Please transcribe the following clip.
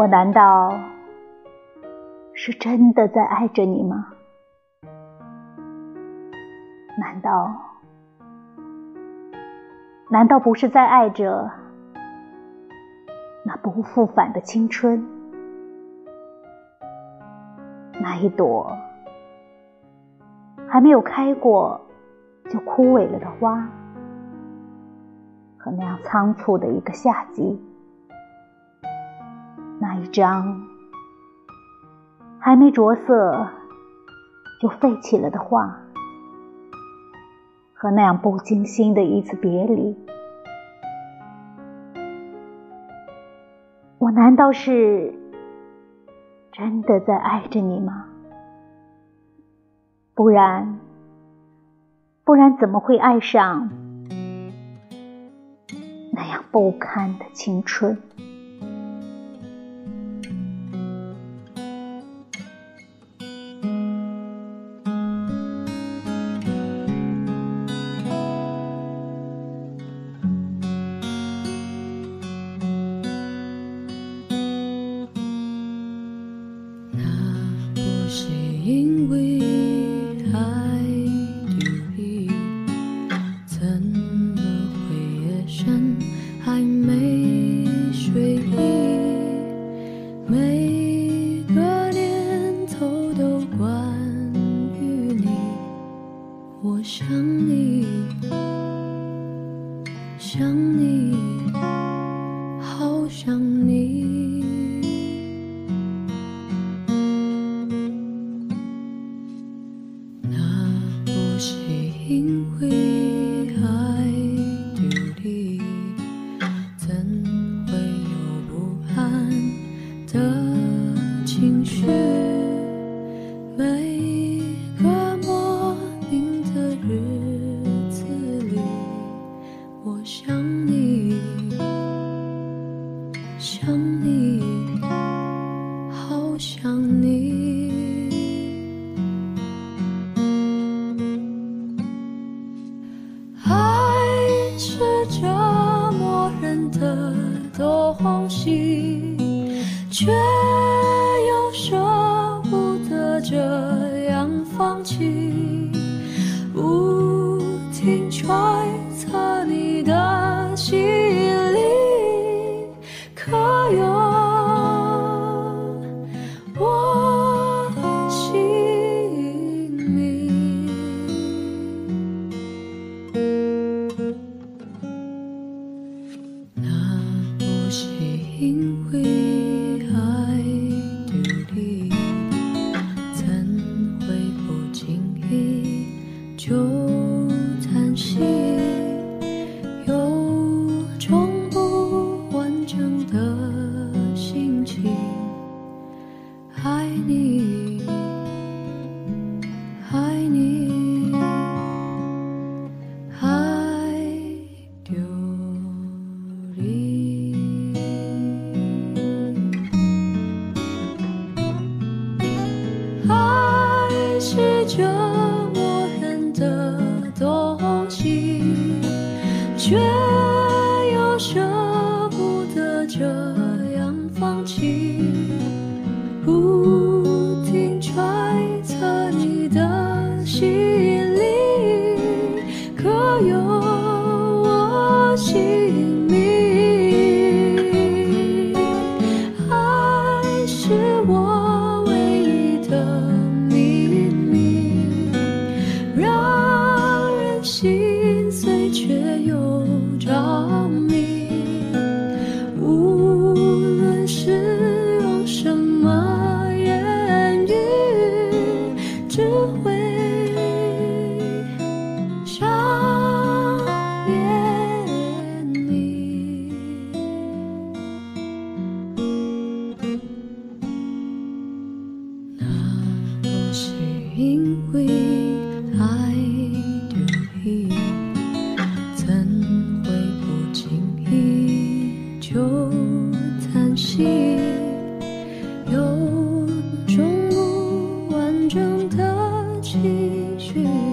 我难道是真的在爱着你吗？难道难道不是在爱着那不复返的青春，那一朵还没有开过就枯萎了的花，和那样仓促的一个夏季？那一张还没着色就废弃了的画，和那样不经心的一次别离，我难道是真的在爱着你吗？不然，不然怎么会爱上那样不堪的青春？想你想却细雨有种不完整的心情。爱你磨人的东西，却。choose.